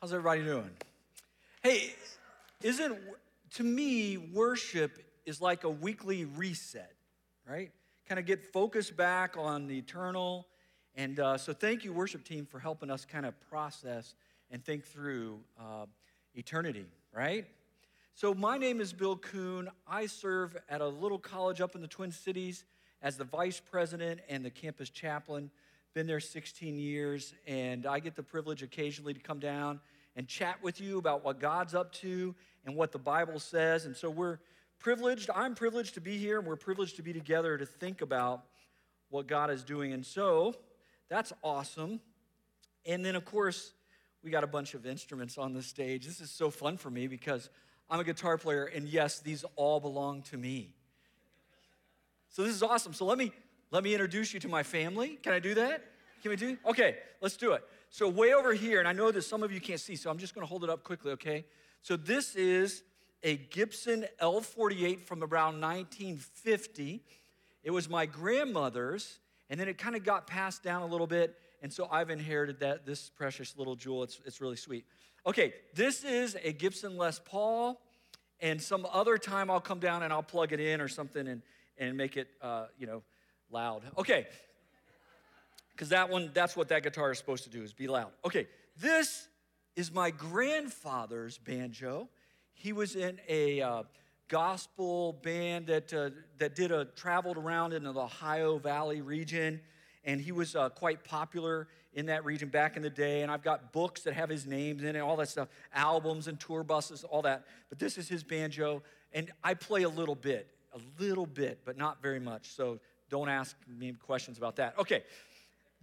How's everybody doing? Hey, isn't to me worship is like a weekly reset, right? Kind of get focused back on the eternal. And uh, so, thank you, worship team, for helping us kind of process and think through uh, eternity, right? So, my name is Bill Kuhn. I serve at a little college up in the Twin Cities as the vice president and the campus chaplain been there 16 years, and I get the privilege occasionally to come down and chat with you about what God's up to and what the Bible says. And so we're privileged, I'm privileged to be here, and we're privileged to be together to think about what God is doing. And so that's awesome. And then, of course, we got a bunch of instruments on the stage. This is so fun for me because I'm a guitar player, and yes, these all belong to me. So this is awesome. So let me let me introduce you to my family. Can I do that? Can we do? Okay, let's do it. So way over here, and I know that some of you can't see, so I'm just going to hold it up quickly, okay? So this is a Gibson L48 from around 1950. It was my grandmother's, and then it kind of got passed down a little bit, and so I've inherited that this precious little jewel. It's, it's really sweet. Okay, this is a Gibson Les Paul, and some other time I'll come down and I'll plug it in or something and, and make it, uh, you know, loud. Okay. Because that one, that's what that guitar is supposed to do, is be loud. Okay, this is my grandfather's banjo. He was in a uh, gospel band that, uh, that did a traveled around in the Ohio Valley region, and he was uh, quite popular in that region back in the day. And I've got books that have his names in it, all that stuff, albums and tour buses, all that. But this is his banjo, and I play a little bit, a little bit, but not very much. So don't ask me questions about that. Okay,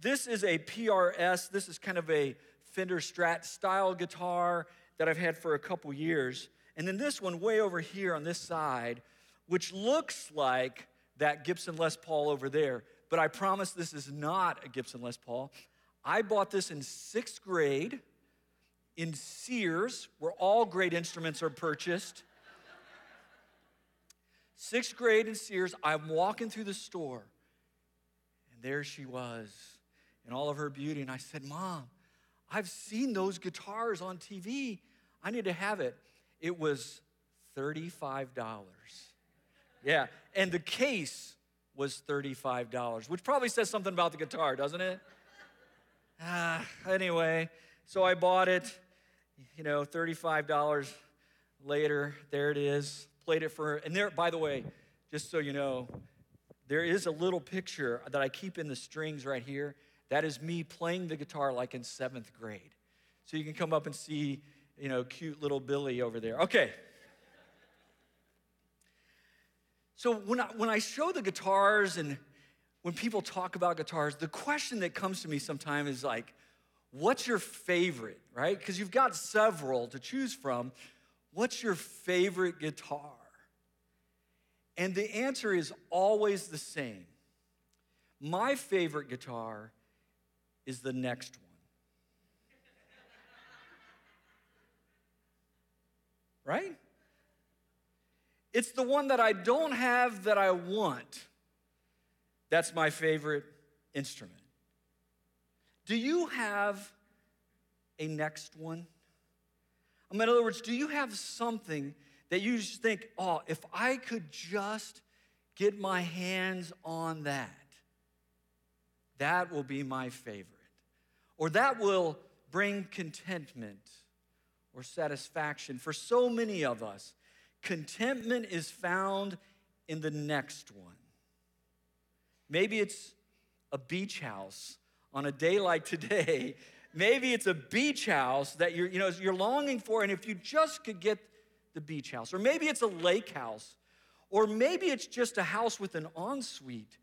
this is a PRS. This is kind of a Fender Strat style guitar that I've had for a couple years. And then this one way over here on this side, which looks like that Gibson Les Paul over there, but I promise this is not a Gibson Les Paul. I bought this in sixth grade in Sears, where all great instruments are purchased. Sixth grade in Sears, I'm walking through the store, and there she was in all of her beauty. And I said, Mom, I've seen those guitars on TV. I need to have it. It was $35. Yeah, and the case was $35, which probably says something about the guitar, doesn't it? Ah, anyway, so I bought it, you know, $35 later, there it is played it for, and there, by the way, just so you know, there is a little picture that I keep in the strings right here. That is me playing the guitar like in seventh grade. So you can come up and see, you know, cute little Billy over there. Okay. So when I, when I show the guitars and when people talk about guitars, the question that comes to me sometimes is like, what's your favorite, right? Because you've got several to choose from. What's your favorite guitar? And the answer is always the same. My favorite guitar is the next one. right? It's the one that I don't have that I want. That's my favorite instrument. Do you have a next one? In other words, do you have something that you just think, oh, if I could just get my hands on that, that will be my favorite. Or that will bring contentment or satisfaction. For so many of us, contentment is found in the next one. Maybe it's a beach house on a day like today Maybe it's a beach house that you're, you know, you're longing for, and if you just could get the beach house, or maybe it's a lake house, or maybe it's just a house with an ensuite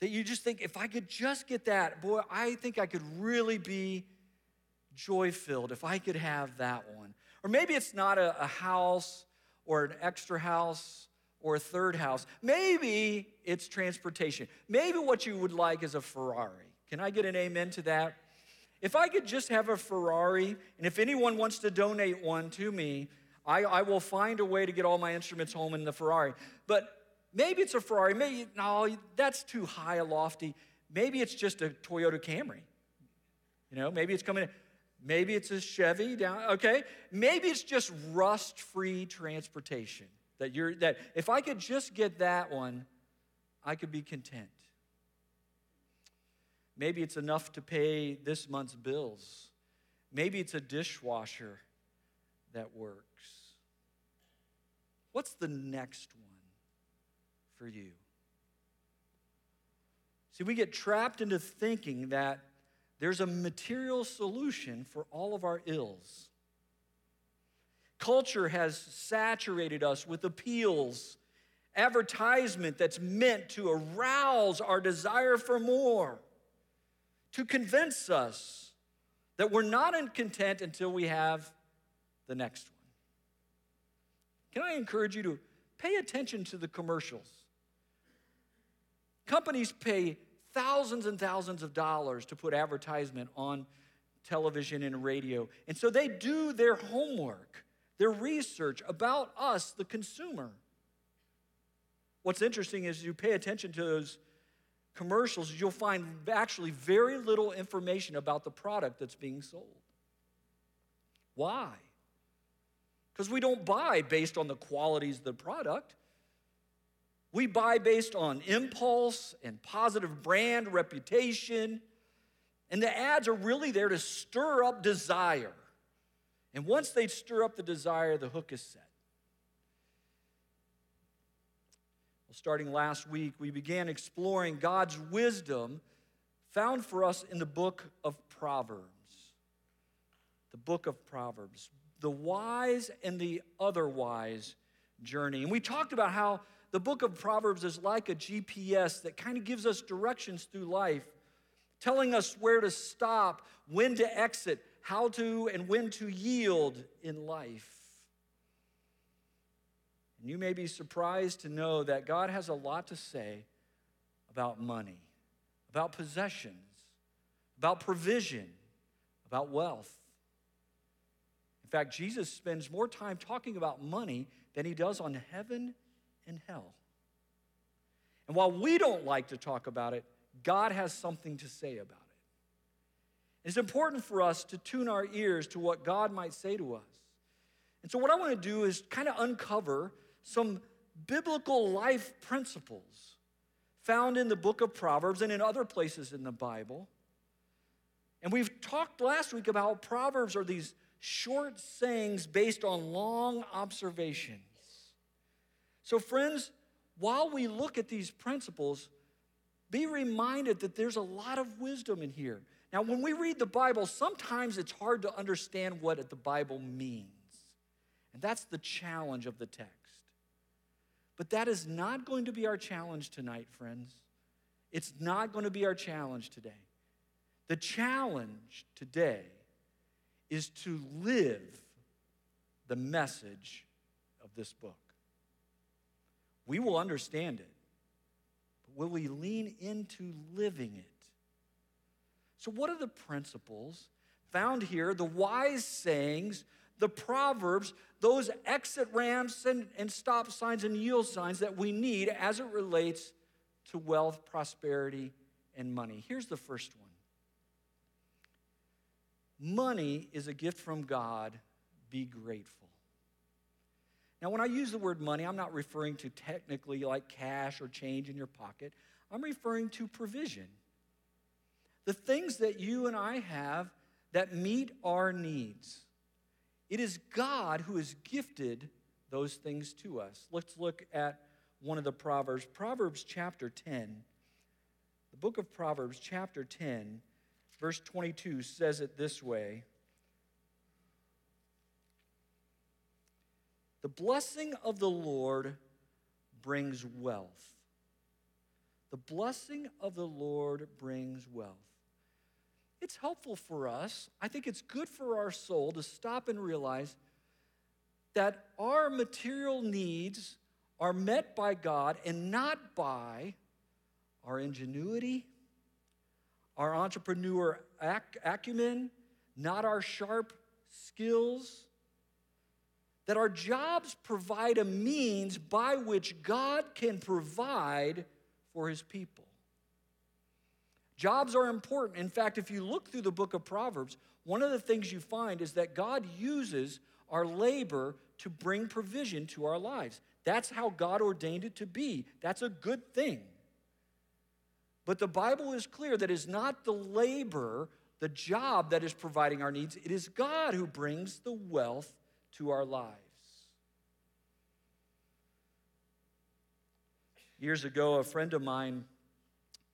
that you just think, if I could just get that, boy, I think I could really be joy filled if I could have that one. Or maybe it's not a, a house or an extra house or a third house. Maybe it's transportation. Maybe what you would like is a Ferrari. Can I get an amen to that? If I could just have a Ferrari, and if anyone wants to donate one to me, I, I will find a way to get all my instruments home in the Ferrari. But maybe it's a Ferrari. Maybe, no, that's too high a lofty. Maybe it's just a Toyota Camry. You know, maybe it's coming in. Maybe it's a Chevy down, okay? Maybe it's just rust-free transportation. That you're that if I could just get that one, I could be content. Maybe it's enough to pay this month's bills. Maybe it's a dishwasher that works. What's the next one for you? See, we get trapped into thinking that there's a material solution for all of our ills. Culture has saturated us with appeals, advertisement that's meant to arouse our desire for more, to convince us that we're not content until we have the next one. Can I encourage you to pay attention to the commercials? Companies pay thousands and thousands of dollars to put advertisement on television and radio. And so they do their homework, their research about us, the consumer. What's interesting is you pay attention to those commercials, you'll find actually very little information about the product that's being sold. Why? Because we don't buy based on the qualities of the product. We buy based on impulse and positive brand reputation. And the ads are really there to stir up desire. And once they stir up the desire, the hook is set. Well, starting last week, we began exploring God's wisdom found for us in the book of Proverbs. The book of Proverbs. The wise and the otherwise journey. And we talked about how the book of Proverbs is like a GPS that kind of gives us directions through life, telling us where to stop, when to exit, how to and when to yield in life. And you may be surprised to know that God has a lot to say about money, about possessions, about provision, about wealth. In fact, Jesus spends more time talking about money than he does on heaven and hell. And while we don't like to talk about it, God has something to say about it. It's important for us to tune our ears to what God might say to us. And so, what I want to do is kind of uncover some biblical life principles found in the book of Proverbs and in other places in the Bible. And we've talked last week about Proverbs are these short sayings based on long observations. So, friends, while we look at these principles, be reminded that there's a lot of wisdom in here. Now, when we read the Bible, sometimes it's hard to understand what the Bible means. And that's the challenge of the text. But that is not going to be our challenge tonight, friends. It's not going to be our challenge today. The challenge today is to live the message of this book. We will understand it, but will we lean into living it? So, what are the principles found here? The wise sayings, the proverbs, those exit ramps and, and stop signs and yield signs that we need as it relates to wealth, prosperity, and money. Here's the first one Money is a gift from God. Be grateful. Now, when I use the word money, I'm not referring to technically like cash or change in your pocket. I'm referring to provision. The things that you and I have that meet our needs. It is God who has gifted those things to us. Let's look at one of the Proverbs. Proverbs chapter 10. The book of Proverbs, chapter 10, verse 22 says it this way The blessing of the Lord brings wealth. The blessing of the Lord brings wealth. It's helpful for us. I think it's good for our soul to stop and realize that our material needs are met by God and not by our ingenuity, our entrepreneur acumen, not our sharp skills, that our jobs provide a means by which God can provide for his people. Jobs are important. In fact, if you look through the book of Proverbs, one of the things you find is that God uses our labor to bring provision to our lives. That's how God ordained it to be. That's a good thing. But the Bible is clear that it's not the labor, the job that is providing our needs, it is God who brings the wealth to our lives. Years ago, a friend of mine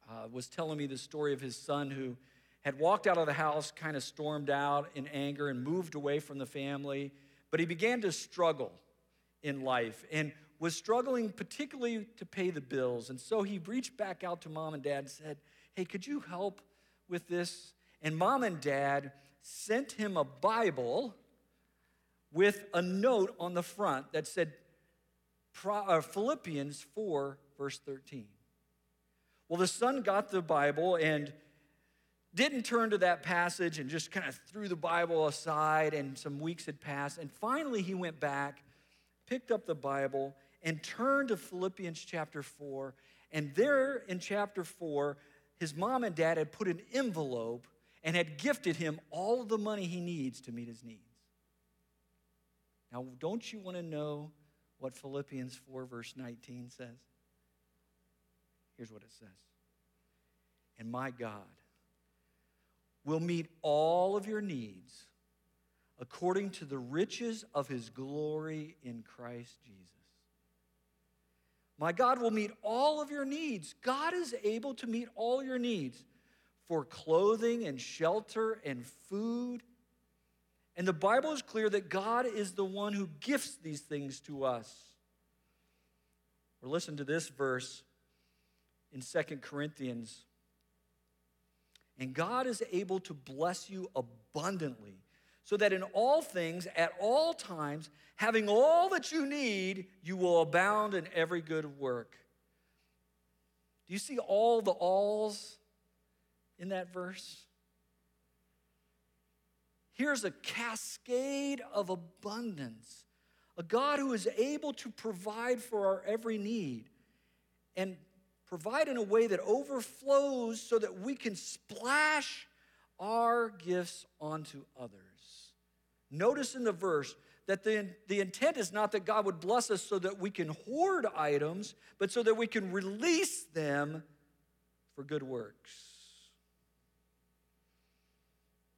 uh, was telling me the story of his son who had walked out of the house, kind of stormed out in anger, and moved away from the family. But he began to struggle in life and was struggling particularly to pay the bills. And so he reached back out to mom and dad and said, Hey, could you help with this? And mom and dad sent him a Bible with a note on the front that said uh, Philippians 4, verse 13. Well, the son got the Bible and didn't turn to that passage and just kind of threw the Bible aside, and some weeks had passed. And finally, he went back, picked up the Bible, and turned to Philippians chapter 4. And there in chapter 4, his mom and dad had put an envelope and had gifted him all the money he needs to meet his needs. Now, don't you want to know what Philippians 4, verse 19 says? Here's what it says And my God will meet all of your needs according to the riches of his glory in Christ Jesus. My God will meet all of your needs. God is able to meet all your needs for clothing and shelter and food. And the Bible is clear that God is the one who gifts these things to us. Or listen to this verse in Second Corinthians and God is able to bless you abundantly, so that in all things, at all times, having all that you need, you will abound in every good work. Do you see all the alls in that verse? Here's a cascade of abundance, a God who is able to provide for our every need. And provide in a way that overflows so that we can splash our gifts onto others. Notice in the verse that the, the intent is not that God would bless us so that we can hoard items, but so that we can release them for good works.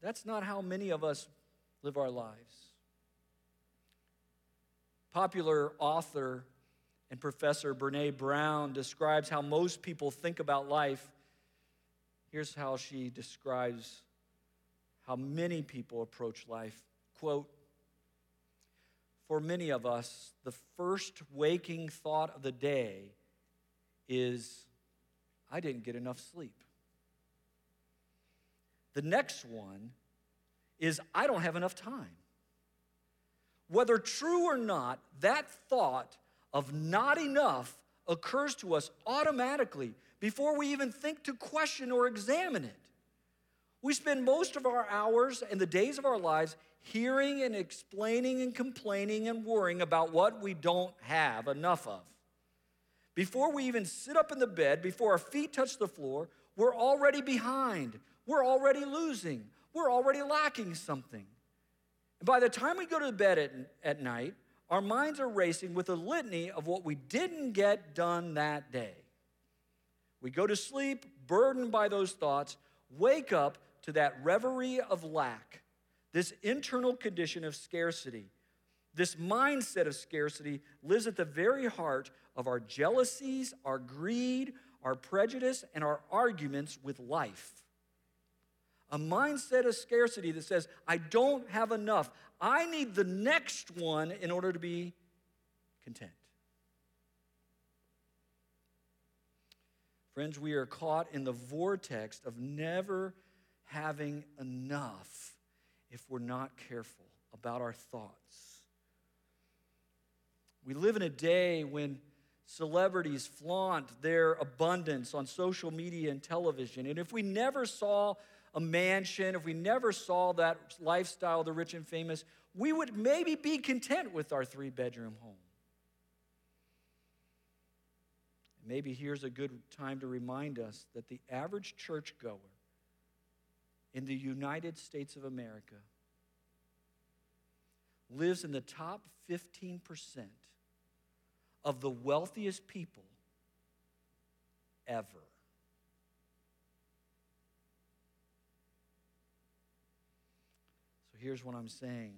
That's not how many of us live our lives. Popular author and Professor Brene Brown describes how most people think about life. Here's how she describes how many people approach life. Quote, for many of us, the first waking thought of the day is, I didn't get enough sleep. The next one is, I don't have enough time. Whether true or not, that thought of not enough occurs to us automatically before we even think to question or examine it. We spend most of our hours and the days of our lives hearing and explaining and complaining and worrying about what we don't have enough of. Before we even sit up in the bed, before our feet touch the floor, we're already behind. We're already losing. We're already lacking something. And by the time we go to bed at, at night, our minds are racing with a litany of what we didn't get done that day. We go to sleep burdened by those thoughts, wake up to that reverie of lack, this internal condition of scarcity. This mindset of scarcity lives at the very heart of our jealousies, our greed, our prejudice, and our arguments with life. A mindset of scarcity that says, I don't have enough. I need the next one in order to be content. Friends, we are caught in the vortex of never having enough if we're not careful about our thoughts. We live in a day when celebrities flaunt their abundance on social media and television. And if we never saw a mansion, if we never saw that lifestyle the rich and famous, we would maybe be content with our three bedroom home. Maybe here's a good time to remind us that the average churchgoer in the United States of America lives in the top 15% of the wealthiest people ever. So here's what I'm saying.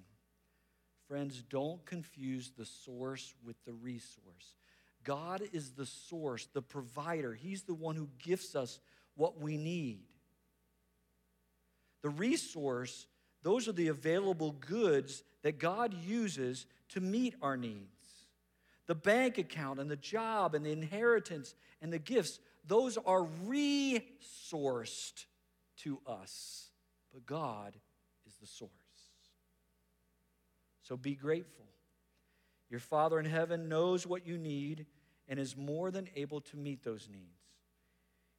Friends, don't confuse the source with the resource. God is the source, the provider. He's the one who gifts us what we need. The resource, those are the available goods that God uses to meet our needs. The bank account and the job and the inheritance and the gifts, those are resourced to us. But God is the source. So be grateful. Your Father in heaven knows what you need and is more than able to meet those needs.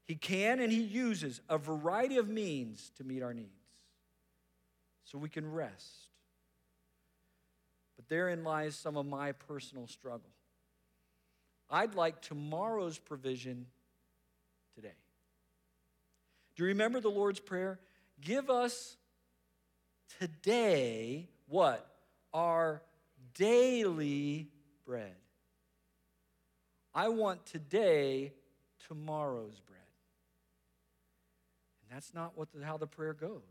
He can and He uses a variety of means to meet our needs. So we can rest. But therein lies some of my personal struggle. I'd like tomorrow's provision today. Do you remember the Lord's Prayer? Give us today what? Our daily bread. I want today tomorrow's bread. And that's not what the, how the prayer goes.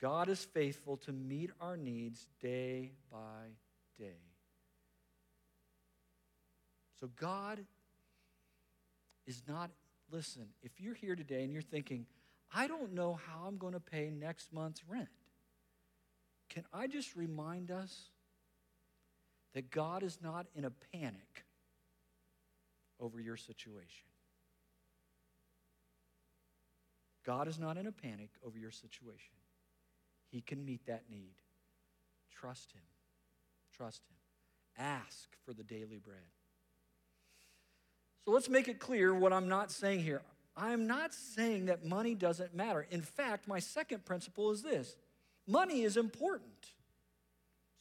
God is faithful to meet our needs day by day. So God is not, listen, if you're here today and you're thinking, I don't know how I'm going to pay next month's rent, can I just remind us that God is not in a panic over your situation? God is not in a panic over your situation. He can meet that need. Trust Him. Trust Him. Ask for the daily bread. So let's make it clear what I'm not saying here. I'm not saying that money doesn't matter. In fact, my second principle is this money is important.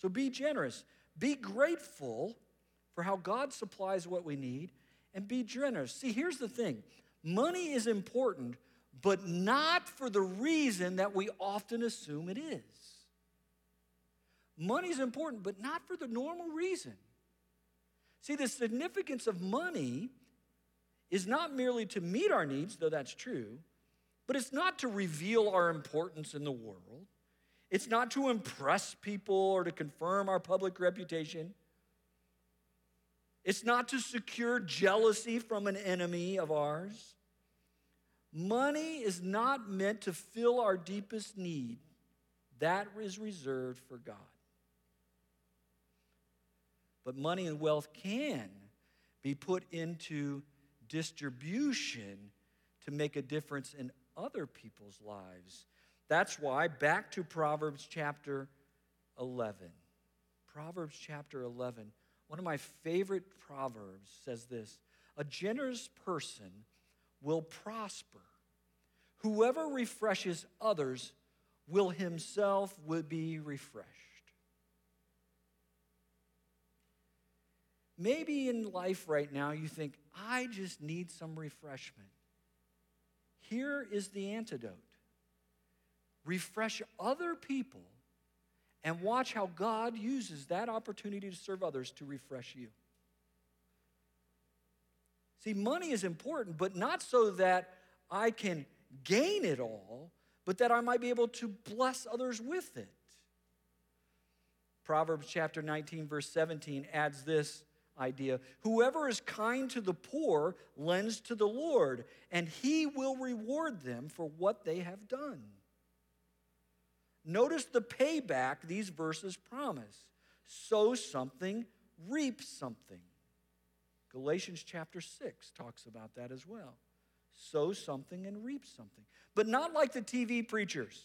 So be generous. Be grateful for how God supplies what we need and be generous. See, here's the thing money is important, but not for the reason that we often assume it is. Money is important, but not for the normal reason. See, the significance of money is not merely to meet our needs, though that's true, but it's not to reveal our importance in the world. It's not to impress people or to confirm our public reputation. It's not to secure jealousy from an enemy of ours. Money is not meant to fill our deepest need, that is reserved for God. But money and wealth can be put into distribution to make a difference in other people's lives. That's why, back to Proverbs chapter 11. Proverbs chapter 11, one of my favorite proverbs says this A generous person will prosper. Whoever refreshes others will himself will be refreshed. Maybe in life right now you think, I just need some refreshment. Here is the antidote refresh other people and watch how God uses that opportunity to serve others to refresh you. See, money is important, but not so that I can gain it all, but that I might be able to bless others with it. Proverbs chapter 19, verse 17 adds this idea Whoever is kind to the poor lends to the Lord, and he will reward them for what they have done. Notice the payback these verses promise sow something, reap something. Galatians chapter 6 talks about that as well. Sow something and reap something. But not like the TV preachers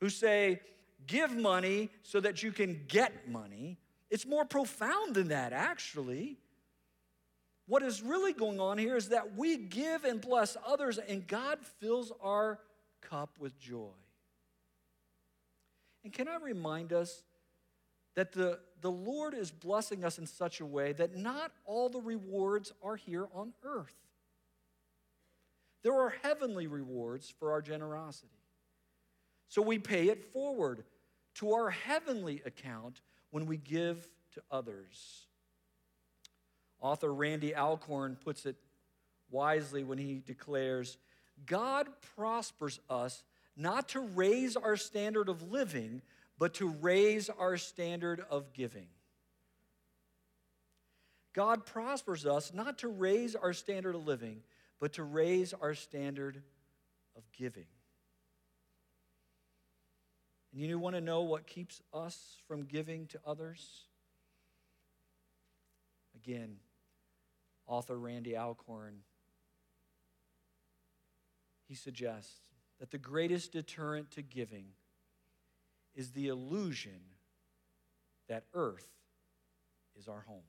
who say, give money so that you can get money. It's more profound than that, actually. What is really going on here is that we give and bless others, and God fills our cup with joy. And can I remind us that the the Lord is blessing us in such a way that not all the rewards are here on earth. There are heavenly rewards for our generosity. So we pay it forward to our heavenly account when we give to others. Author Randy Alcorn puts it wisely when he declares God prospers us not to raise our standard of living, but to raise our standard of giving. God prospers us not to raise our standard of living, but to raise our standard of giving. And you want to know what keeps us from giving to others? Again, author Randy Alcorn, he suggests that the greatest deterrent to giving is the illusion that earth is our home.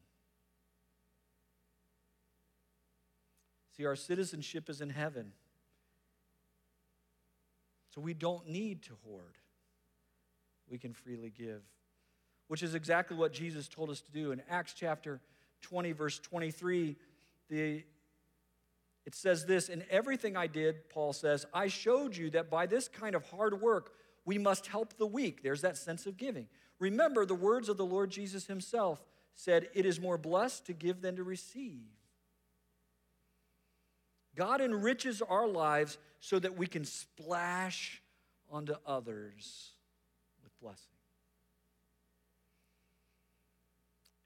See, our citizenship is in heaven. So we don't need to hoard. We can freely give, which is exactly what Jesus told us to do. In Acts chapter 20, verse 23, the, it says this In everything I did, Paul says, I showed you that by this kind of hard work, we must help the weak. There's that sense of giving. Remember, the words of the Lord Jesus himself said, It is more blessed to give than to receive. God enriches our lives so that we can splash onto others with blessing.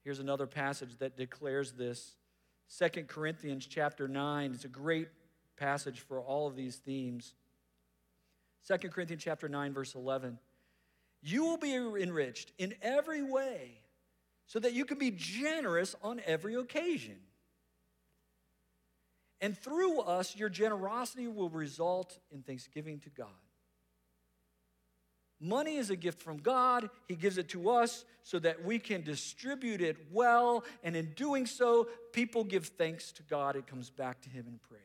Here's another passage that declares this. Second Corinthians chapter 9. It's a great passage for all of these themes. 2 Corinthians chapter 9 verse 11. You will be enriched in every way so that you can be generous on every occasion. And through us your generosity will result in thanksgiving to God. Money is a gift from God. He gives it to us so that we can distribute it well. And in doing so, people give thanks to God. It comes back to Him in praise.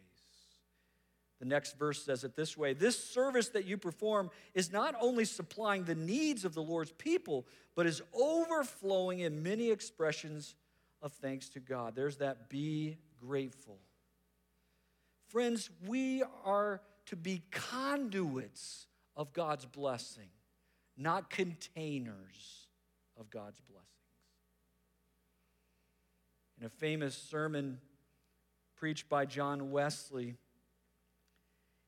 The next verse says it this way This service that you perform is not only supplying the needs of the Lord's people, but is overflowing in many expressions of thanks to God. There's that be grateful. Friends, we are to be conduits of God's blessing, not containers of God's blessings. In a famous sermon preached by John Wesley,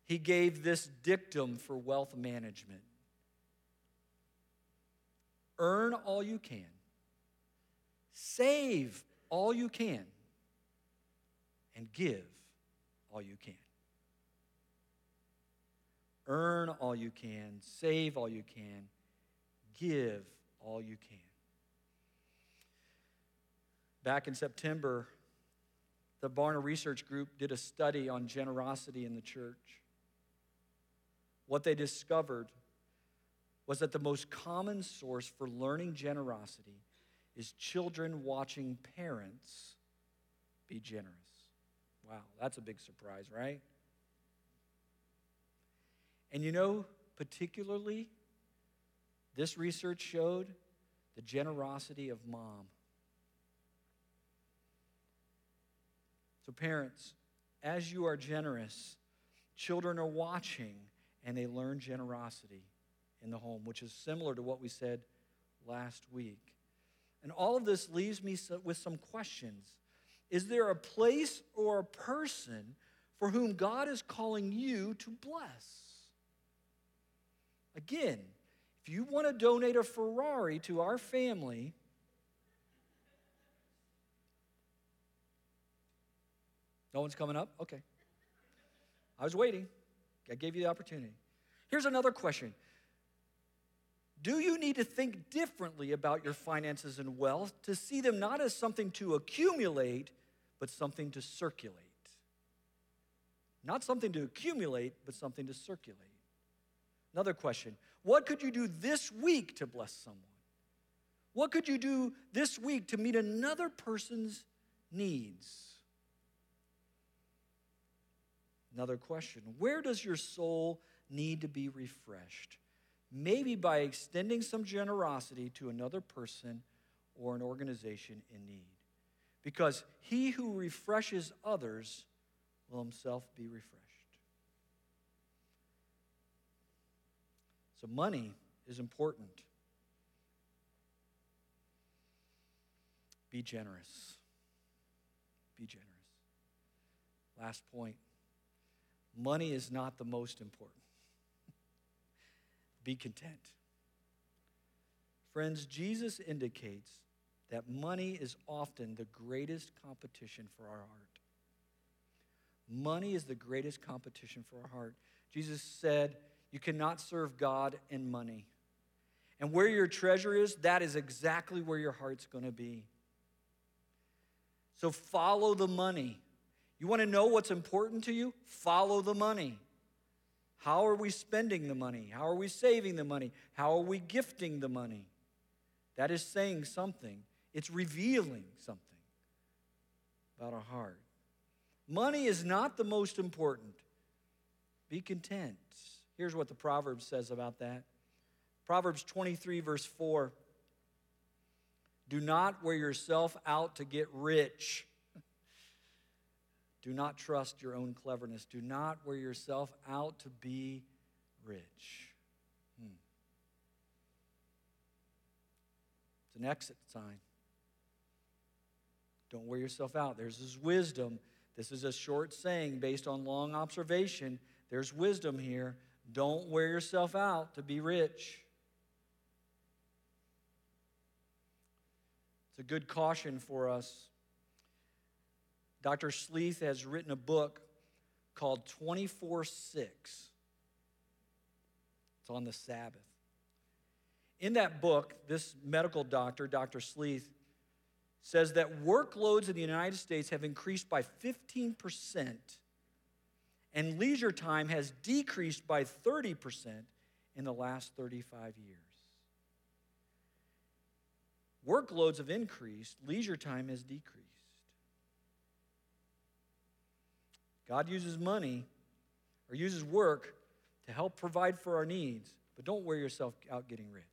he gave this dictum for wealth management. Earn all you can, save all you can, and give all you can. Earn all you can, save all you can, give all you can. Back in September, the Barna Research Group did a study on generosity in the church what they discovered was that the most common source for learning generosity is children watching parents be generous. Wow, that's a big surprise, right? And you know, particularly, this research showed the generosity of mom. So, parents, as you are generous, children are watching and they learn generosity in the home, which is similar to what we said last week. And all of this leaves me with some questions. Is there a place or a person for whom God is calling you to bless? Again, if you want to donate a Ferrari to our family, no one's coming up? Okay. I was waiting. I gave you the opportunity. Here's another question Do you need to think differently about your finances and wealth to see them not as something to accumulate, but something to circulate? Not something to accumulate, but something to circulate. Another question What could you do this week to bless someone? What could you do this week to meet another person's needs? Another question Where does your soul need to be refreshed? Maybe by extending some generosity to another person or an organization in need. Because he who refreshes others will himself be refreshed. So, money is important. Be generous. Be generous. Last point money is not the most important. Be content. Friends, Jesus indicates that money is often the greatest competition for our heart. Money is the greatest competition for our heart. Jesus said, You cannot serve God and money. And where your treasure is, that is exactly where your heart's going to be. So follow the money. You want to know what's important to you? Follow the money. How are we spending the money? How are we saving the money? How are we gifting the money? That is saying something, it's revealing something about our heart. Money is not the most important. Be content. Here's what the Proverbs says about that Proverbs 23, verse 4 Do not wear yourself out to get rich. Do not trust your own cleverness. Do not wear yourself out to be rich. Hmm. It's an exit sign. Don't wear yourself out. There's this wisdom. This is a short saying based on long observation. There's wisdom here. Don't wear yourself out to be rich. It's a good caution for us. Dr. Sleeth has written a book called 24 6. It's on the Sabbath. In that book, this medical doctor, Dr. Sleeth, says that workloads in the United States have increased by 15%, and leisure time has decreased by 30% in the last 35 years. Workloads have increased, leisure time has decreased. God uses money or uses work to help provide for our needs, but don't wear yourself out getting rich.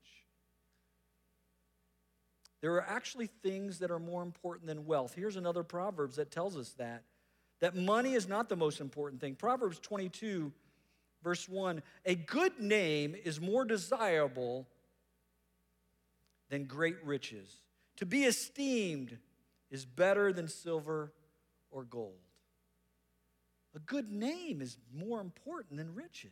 There are actually things that are more important than wealth. Here's another Proverbs that tells us that that money is not the most important thing. Proverbs 22 verse 1, a good name is more desirable than great riches. To be esteemed is better than silver or gold. A good name is more important than riches.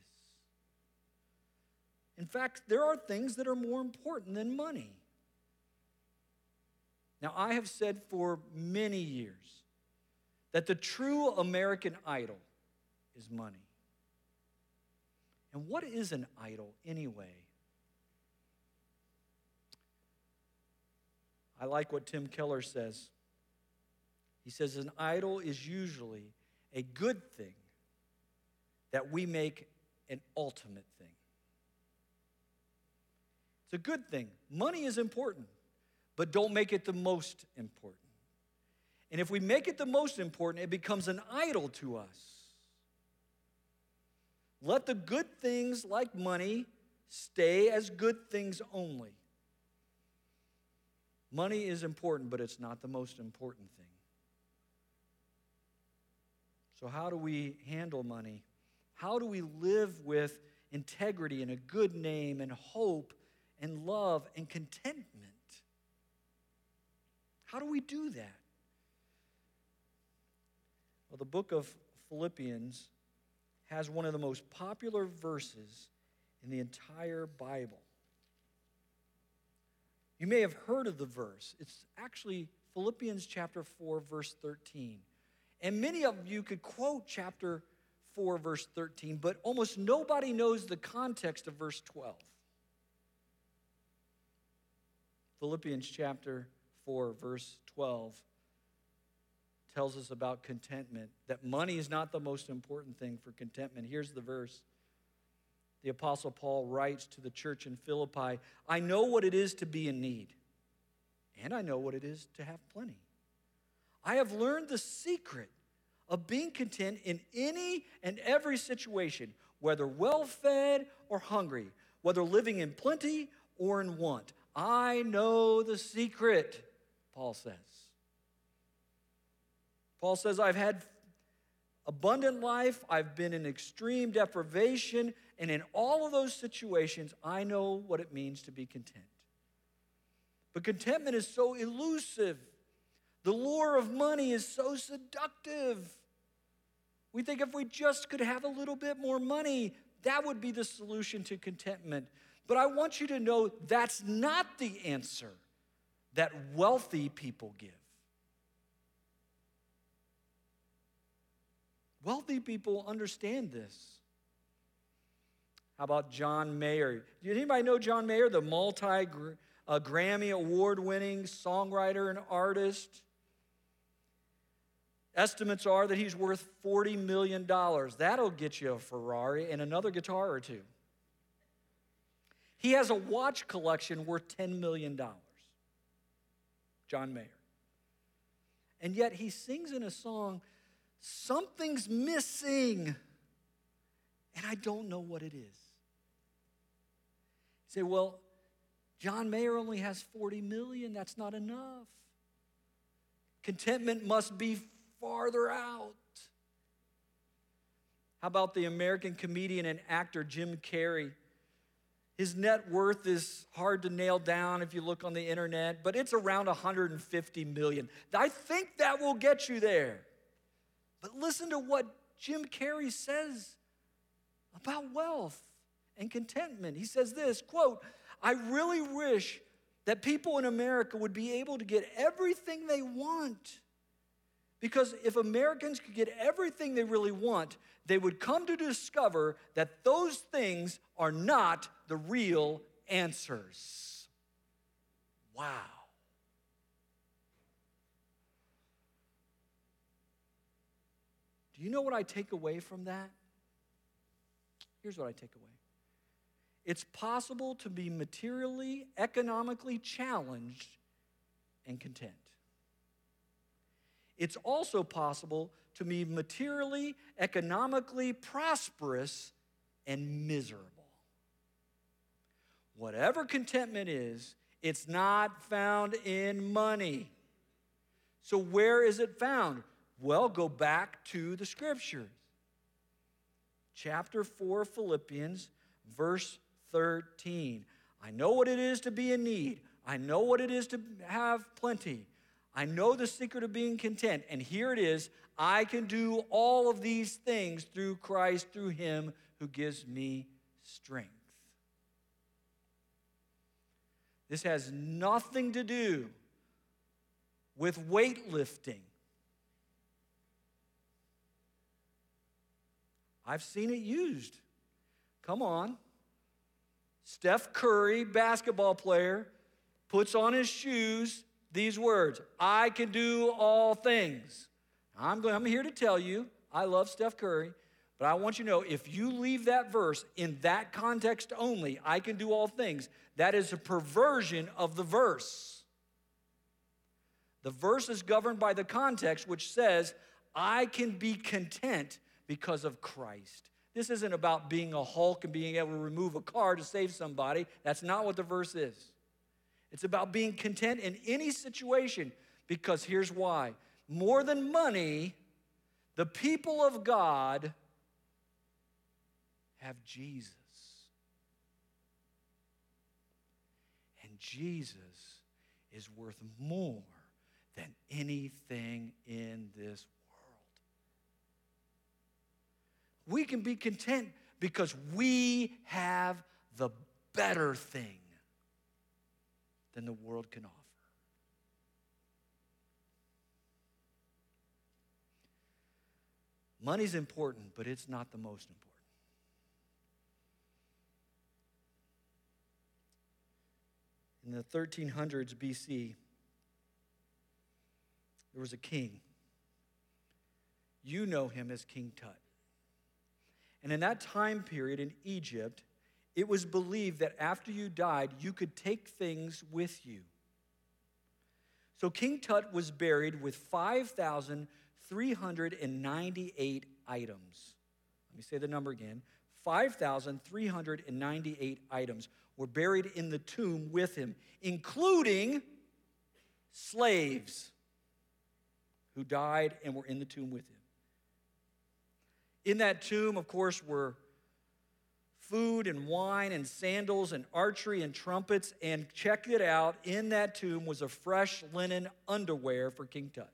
In fact, there are things that are more important than money. Now, I have said for many years that the true American idol is money. And what is an idol anyway? I like what Tim Keller says. He says, An idol is usually a good thing that we make an ultimate thing. It's a good thing. Money is important but don't make it the most important. And if we make it the most important, it becomes an idol to us. Let the good things like money stay as good things only. Money is important, but it's not the most important thing. So, how do we handle money? How do we live with integrity and a good name and hope and love and contentment? How do we do that? Well, the book of Philippians has one of the most popular verses in the entire Bible. You may have heard of the verse. It's actually Philippians chapter 4, verse 13. And many of you could quote chapter 4, verse 13, but almost nobody knows the context of verse 12. Philippians chapter 4, verse 12, tells us about contentment, that money is not the most important thing for contentment. Here's the verse. The Apostle Paul writes to the church in Philippi I know what it is to be in need, and I know what it is to have plenty. I have learned the secret of being content in any and every situation, whether well fed or hungry, whether living in plenty or in want. I know the secret, Paul says. Paul says, I've had abundant life, I've been in extreme deprivation, and in all of those situations, I know what it means to be content. But contentment is so elusive. The lure of money is so seductive. We think if we just could have a little bit more money, that would be the solution to contentment. But I want you to know that's not the answer that wealthy people give. Wealthy people understand this. How about John Mayer? Do anybody know John Mayer, the multi Grammy award winning songwriter and artist? Estimates are that he's worth $40 million. That'll get you a Ferrari and another guitar or two. He has a watch collection worth $10 million. John Mayer. And yet he sings in a song, Something's missing, and I don't know what it is. You say, Well, John Mayer only has 40 million. That's not enough. Contentment must be farther out. How about the American comedian and actor Jim Carrey? His net worth is hard to nail down if you look on the internet, but it's around 150 million. I think that will get you there. But listen to what Jim Carrey says about wealth and contentment. He says this, quote, I really wish that people in America would be able to get everything they want. Because if Americans could get everything they really want, they would come to discover that those things are not the real answers. Wow. Do you know what I take away from that? Here's what I take away it's possible to be materially, economically challenged and content. It's also possible to be materially, economically prosperous and miserable. Whatever contentment is, it's not found in money. So, where is it found? Well, go back to the scriptures. Chapter 4, Philippians, verse 13. I know what it is to be in need. I know what it is to have plenty. I know the secret of being content. And here it is I can do all of these things through Christ, through Him who gives me strength. This has nothing to do with weightlifting. I've seen it used. Come on. Steph Curry, basketball player, puts on his shoes these words I can do all things. I'm, going, I'm here to tell you, I love Steph Curry, but I want you to know if you leave that verse in that context only, I can do all things, that is a perversion of the verse. The verse is governed by the context, which says, I can be content because of Christ. This isn't about being a Hulk and being able to remove a car to save somebody. That's not what the verse is. It's about being content in any situation because here's why. More than money, the people of God have Jesus. And Jesus is worth more than anything in this we can be content because we have the better thing than the world can offer. Money's important, but it's not the most important. In the 1300s BC, there was a king. You know him as King Tut. And in that time period in Egypt, it was believed that after you died, you could take things with you. So King Tut was buried with 5,398 items. Let me say the number again 5,398 items. were buried in the tomb with him, including slaves who died and were in the tomb with him. In that tomb, of course, were food and wine and sandals and archery and trumpets. And check it out in that tomb was a fresh linen underwear for King Tut.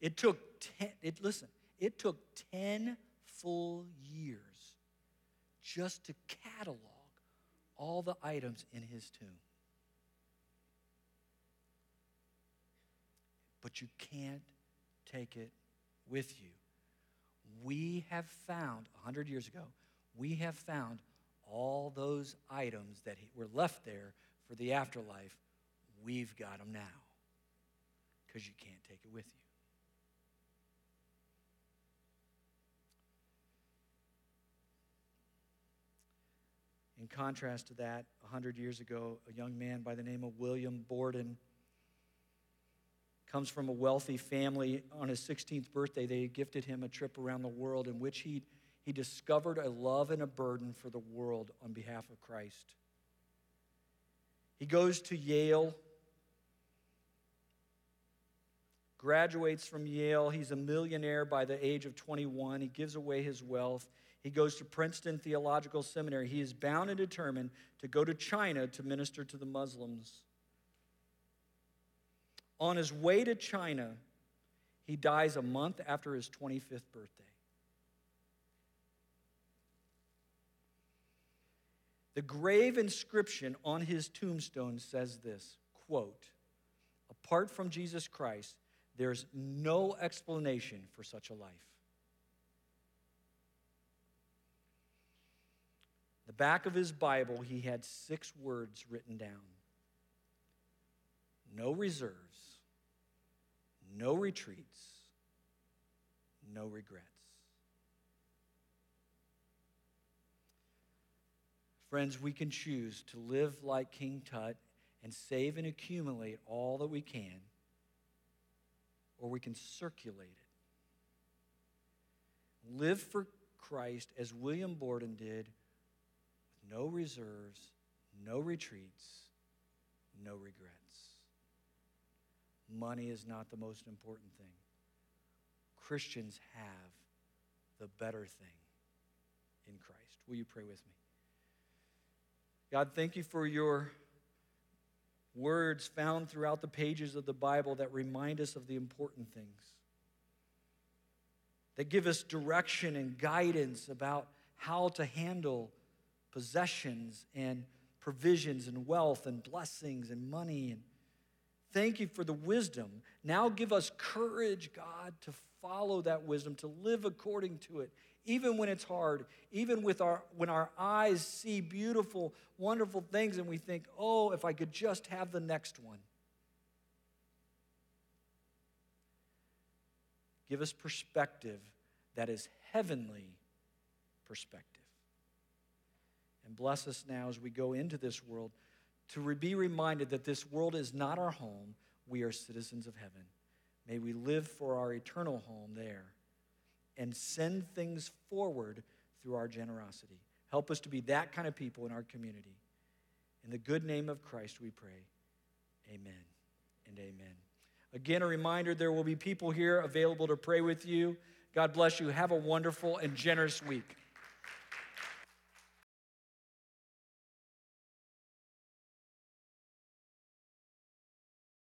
It took 10, it, listen, it took 10 full years just to catalog all the items in his tomb. But you can't take it with you. We have found, 100 years ago, we have found all those items that were left there for the afterlife. We've got them now because you can't take it with you. In contrast to that, 100 years ago, a young man by the name of William Borden comes from a wealthy family. On his 16th birthday, they gifted him a trip around the world in which he, he discovered a love and a burden for the world on behalf of Christ. He goes to Yale, graduates from Yale. He's a millionaire by the age of 21. He gives away his wealth. He goes to Princeton Theological Seminary. He is bound and determined to go to China to minister to the Muslims. On his way to China, he dies a month after his 25th birthday. The grave inscription on his tombstone says this quote, Apart from Jesus Christ, there's no explanation for such a life. The back of his Bible, he had six words written down no reserves, no retreats, no regrets. Friends, we can choose to live like King Tut and save and accumulate all that we can, or we can circulate it. Live for Christ as William Borden did with no reserves, no retreats, no regrets. Money is not the most important thing. Christians have the better thing in Christ. Will you pray with me? God, thank you for your words found throughout the pages of the Bible that remind us of the important things, that give us direction and guidance about how to handle possessions and provisions and wealth and blessings and money. And thank you for the wisdom. Now give us courage, God, to follow that wisdom, to live according to it, even when it's hard, even with our when our eyes see beautiful, wonderful things and we think, "Oh, if I could just have the next one." Give us perspective that is heavenly perspective. And bless us now as we go into this world to be reminded that this world is not our home. We are citizens of heaven. May we live for our eternal home there and send things forward through our generosity. Help us to be that kind of people in our community. In the good name of Christ, we pray. Amen and amen. Again, a reminder there will be people here available to pray with you. God bless you. Have a wonderful and generous week.